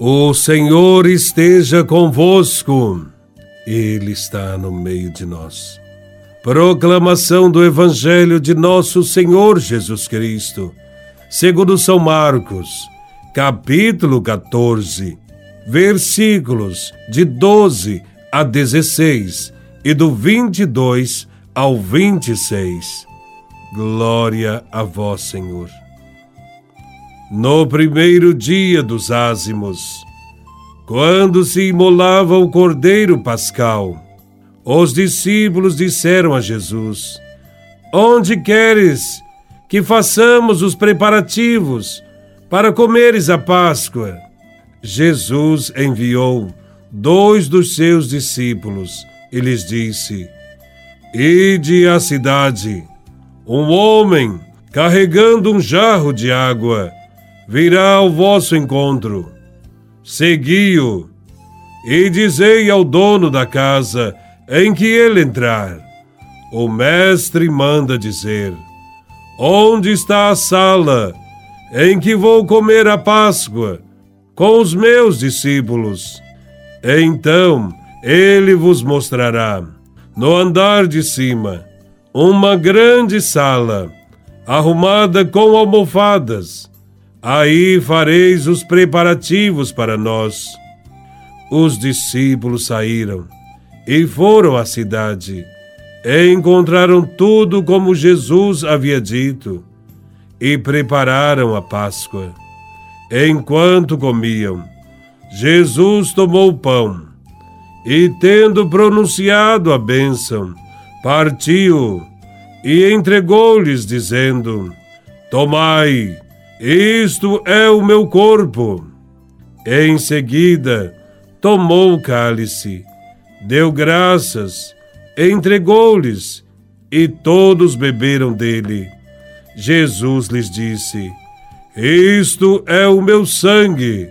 O Senhor esteja convosco, Ele está no meio de nós. Proclamação do Evangelho de Nosso Senhor Jesus Cristo, segundo São Marcos, capítulo 14, versículos de 12 a 16 e do 22 ao 26. Glória a Vós, Senhor. No primeiro dia dos ázimos, quando se imolava o cordeiro pascal, os discípulos disseram a Jesus: Onde queres que façamos os preparativos para comeres a Páscoa? Jesus enviou dois dos seus discípulos e lhes disse: Ide à cidade, um homem carregando um jarro de água virá ao vosso encontro. Segui-o e dizei ao dono da casa em que ele entrar: O mestre manda dizer: Onde está a sala em que vou comer a Páscoa com os meus discípulos? Então ele vos mostrará, no andar de cima, uma grande sala, arrumada com almofadas Aí fareis os preparativos para nós. Os discípulos saíram e foram à cidade. E encontraram tudo como Jesus havia dito e prepararam a Páscoa. Enquanto comiam, Jesus tomou o pão e, tendo pronunciado a bênção, partiu e entregou-lhes, dizendo: Tomai isto é o meu corpo. Em seguida, tomou o cálice, deu graças, entregou-lhes, e todos beberam dele. Jesus lhes disse: Isto é o meu sangue,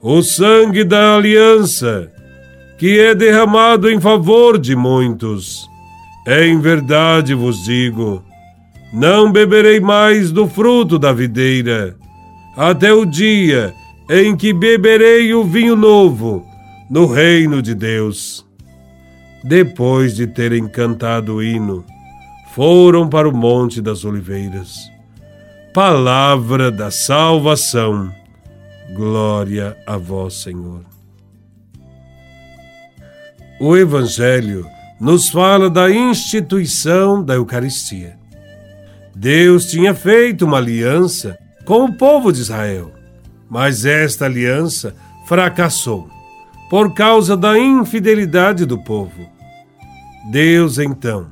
o sangue da aliança, que é derramado em favor de muitos. Em verdade vos digo, não beberei mais do fruto da videira, até o dia em que beberei o vinho novo no reino de Deus. Depois de terem cantado o hino, foram para o Monte das Oliveiras. Palavra da salvação. Glória a vós, Senhor. O Evangelho nos fala da instituição da Eucaristia. Deus tinha feito uma aliança com o povo de Israel, mas esta aliança fracassou por causa da infidelidade do povo. Deus, então,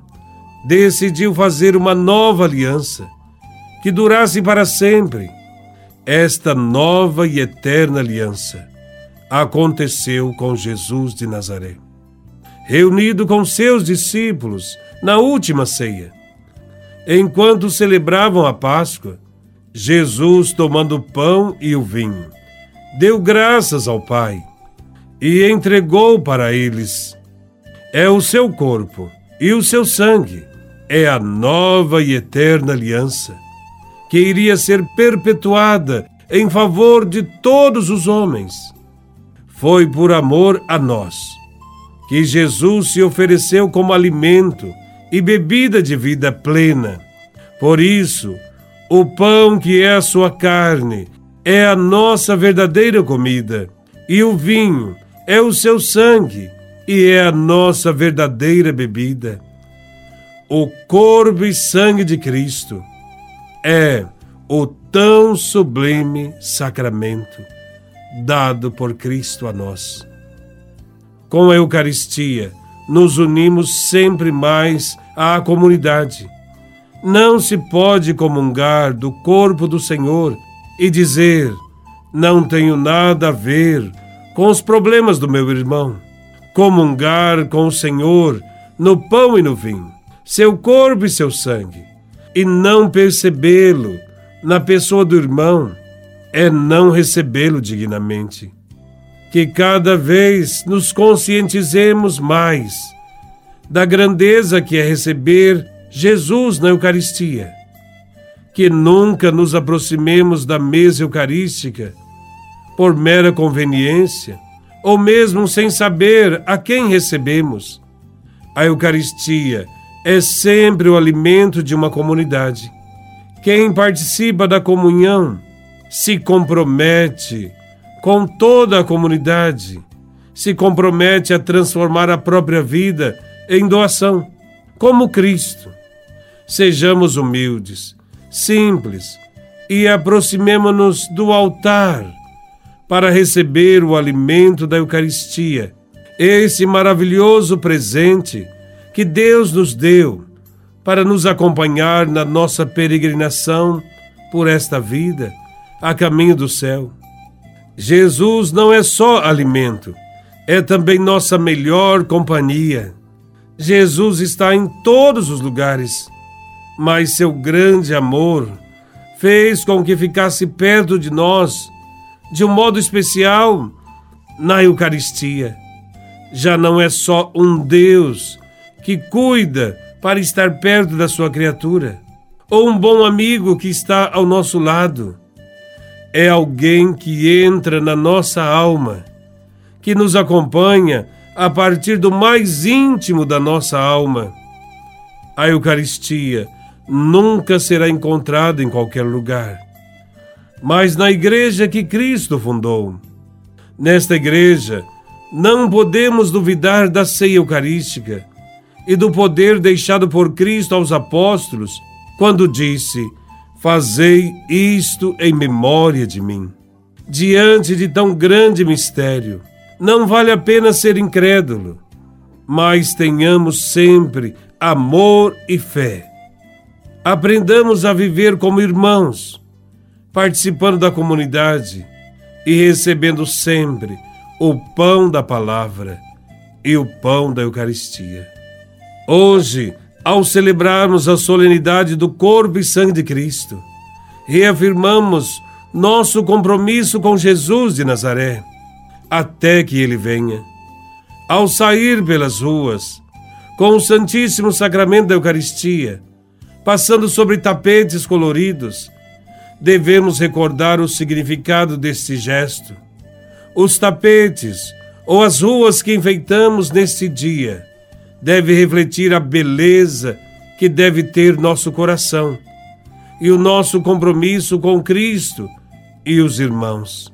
decidiu fazer uma nova aliança que durasse para sempre. Esta nova e eterna aliança aconteceu com Jesus de Nazaré. Reunido com seus discípulos na última ceia, Enquanto celebravam a Páscoa, Jesus, tomando o pão e o vinho, deu graças ao Pai e entregou para eles. É o seu corpo e o seu sangue, é a nova e eterna aliança, que iria ser perpetuada em favor de todos os homens. Foi por amor a nós que Jesus se ofereceu como alimento e bebida de vida plena. Por isso, o pão que é a sua carne é a nossa verdadeira comida, e o vinho é o seu sangue e é a nossa verdadeira bebida. O corpo e sangue de Cristo é o tão sublime sacramento dado por Cristo a nós. Com a Eucaristia, nos unimos sempre mais à comunidade. Não se pode comungar do corpo do Senhor e dizer: não tenho nada a ver com os problemas do meu irmão. Comungar com o Senhor no pão e no vinho, seu corpo e seu sangue, e não percebê-lo na pessoa do irmão, é não recebê-lo dignamente. Que cada vez nos conscientizemos mais da grandeza que é receber Jesus na Eucaristia. Que nunca nos aproximemos da mesa eucarística por mera conveniência, ou mesmo sem saber a quem recebemos. A Eucaristia é sempre o alimento de uma comunidade. Quem participa da comunhão se compromete com toda a comunidade, se compromete a transformar a própria vida em doação, como Cristo. Sejamos humildes, simples e aproximemo-nos do altar para receber o alimento da Eucaristia, esse maravilhoso presente que Deus nos deu para nos acompanhar na nossa peregrinação por esta vida a caminho do céu. Jesus não é só alimento, é também nossa melhor companhia. Jesus está em todos os lugares, mas seu grande amor fez com que ficasse perto de nós de um modo especial na Eucaristia. Já não é só um Deus que cuida para estar perto da sua criatura, ou um bom amigo que está ao nosso lado. É alguém que entra na nossa alma, que nos acompanha a partir do mais íntimo da nossa alma. A Eucaristia nunca será encontrada em qualquer lugar mas na igreja que Cristo fundou. Nesta igreja, não podemos duvidar da ceia eucarística e do poder deixado por Cristo aos apóstolos quando disse: Fazei isto em memória de mim. Diante de tão grande mistério, não vale a pena ser incrédulo, mas tenhamos sempre amor e fé. Aprendamos a viver como irmãos participando da comunidade e recebendo sempre o pão da palavra e o pão da Eucaristia. Hoje, ao celebrarmos a solenidade do corpo e sangue de Cristo, reafirmamos nosso compromisso com Jesus de Nazaré, até que ele venha. Ao sair pelas ruas, com o Santíssimo Sacramento da Eucaristia, passando sobre tapetes coloridos, devemos recordar o significado deste gesto. Os tapetes ou as ruas que enfeitamos neste dia devem refletir a beleza que deve ter nosso coração e o nosso compromisso com Cristo e os irmãos.